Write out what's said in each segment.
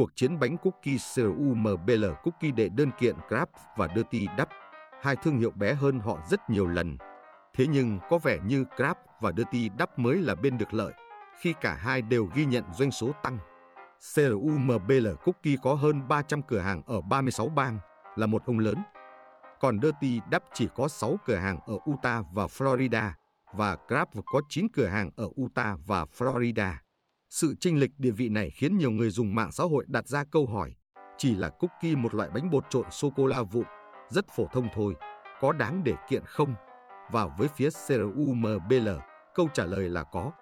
cuộc chiến bánh cookie CUMBL cookie đệ đơn kiện Grab và Dirty Dub, hai thương hiệu bé hơn họ rất nhiều lần. Thế nhưng có vẻ như Grab và Dirty Dub mới là bên được lợi, khi cả hai đều ghi nhận doanh số tăng. CUMBL Cookie có hơn 300 cửa hàng ở 36 bang, là một ông lớn. Còn Dirty Dub chỉ có 6 cửa hàng ở Utah và Florida, và Grab có 9 cửa hàng ở Utah và Florida. Sự chênh lệch địa vị này khiến nhiều người dùng mạng xã hội đặt ra câu hỏi, chỉ là cookie một loại bánh bột trộn sô-cô-la vụn, rất phổ thông thôi, có đáng để kiện không? Và với phía CRUMBL, câu trả lời là có.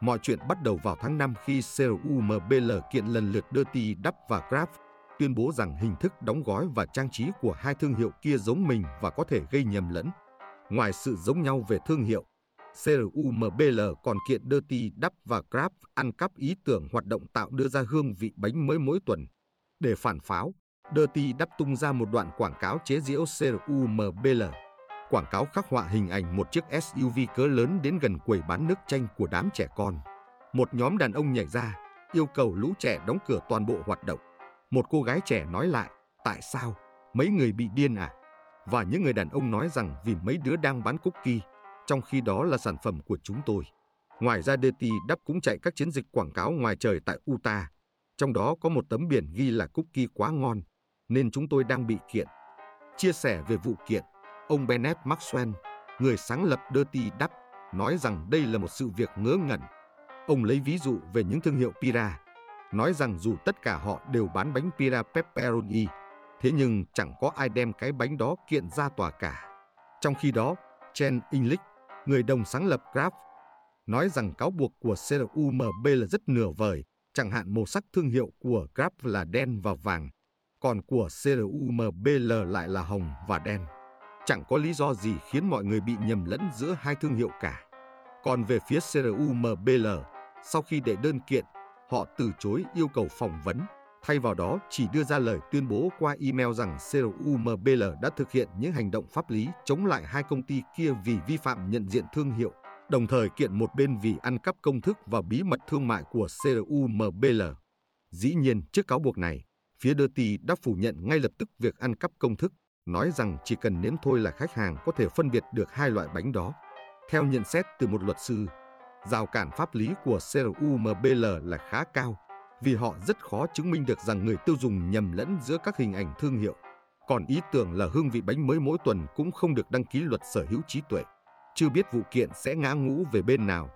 Mọi chuyện bắt đầu vào tháng 5 khi CRUMBL kiện lần lượt Dirty Duck và Grab, tuyên bố rằng hình thức đóng gói và trang trí của hai thương hiệu kia giống mình và có thể gây nhầm lẫn. Ngoài sự giống nhau về thương hiệu, CRUMBL còn kiện Dirty Duck và Grab ăn cắp ý tưởng hoạt động tạo đưa ra hương vị bánh mới mỗi tuần. Để phản pháo, Dirty Duck tung ra một đoạn quảng cáo chế giễu CRUMBL. Quảng cáo khắc họa hình ảnh một chiếc SUV cỡ lớn đến gần quầy bán nước chanh của đám trẻ con. Một nhóm đàn ông nhảy ra, yêu cầu lũ trẻ đóng cửa toàn bộ hoạt động. Một cô gái trẻ nói lại, tại sao? Mấy người bị điên à? Và những người đàn ông nói rằng vì mấy đứa đang bán cookie, trong khi đó là sản phẩm của chúng tôi. Ngoài ra DT đắp cũng chạy các chiến dịch quảng cáo ngoài trời tại Utah, trong đó có một tấm biển ghi là cookie quá ngon, nên chúng tôi đang bị kiện. Chia sẻ về vụ kiện, ông Bennett Maxwell, người sáng lập Dirty Đắp, nói rằng đây là một sự việc ngớ ngẩn. Ông lấy ví dụ về những thương hiệu Pira, nói rằng dù tất cả họ đều bán bánh Pira Pepperoni, thế nhưng chẳng có ai đem cái bánh đó kiện ra tòa cả. Trong khi đó, Chen English, người đồng sáng lập Grab, nói rằng cáo buộc của CRUMB là rất nửa vời, chẳng hạn màu sắc thương hiệu của Grab là đen và vàng, còn của CRUMBL lại là hồng và đen. Chẳng có lý do gì khiến mọi người bị nhầm lẫn giữa hai thương hiệu cả. Còn về phía CRUMBL, sau khi đệ đơn kiện, họ từ chối yêu cầu phỏng vấn, thay vào đó chỉ đưa ra lời tuyên bố qua email rằng CRUMBL đã thực hiện những hành động pháp lý chống lại hai công ty kia vì vi phạm nhận diện thương hiệu, đồng thời kiện một bên vì ăn cắp công thức và bí mật thương mại của CRUMBL. Dĩ nhiên, trước cáo buộc này, phía Dirty đã phủ nhận ngay lập tức việc ăn cắp công thức, nói rằng chỉ cần nếm thôi là khách hàng có thể phân biệt được hai loại bánh đó. Theo nhận xét từ một luật sư, rào cản pháp lý của CRUMBL là khá cao vì họ rất khó chứng minh được rằng người tiêu dùng nhầm lẫn giữa các hình ảnh thương hiệu. Còn ý tưởng là hương vị bánh mới mỗi tuần cũng không được đăng ký luật sở hữu trí tuệ. Chưa biết vụ kiện sẽ ngã ngũ về bên nào.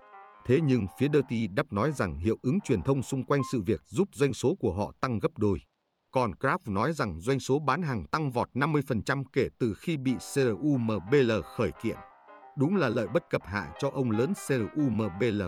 Thế nhưng phía Dirty đáp nói rằng hiệu ứng truyền thông xung quanh sự việc giúp doanh số của họ tăng gấp đôi. Còn Kraft nói rằng doanh số bán hàng tăng vọt 50% kể từ khi bị CRUMBL khởi kiện. Đúng là lợi bất cập hại cho ông lớn CRUMBL.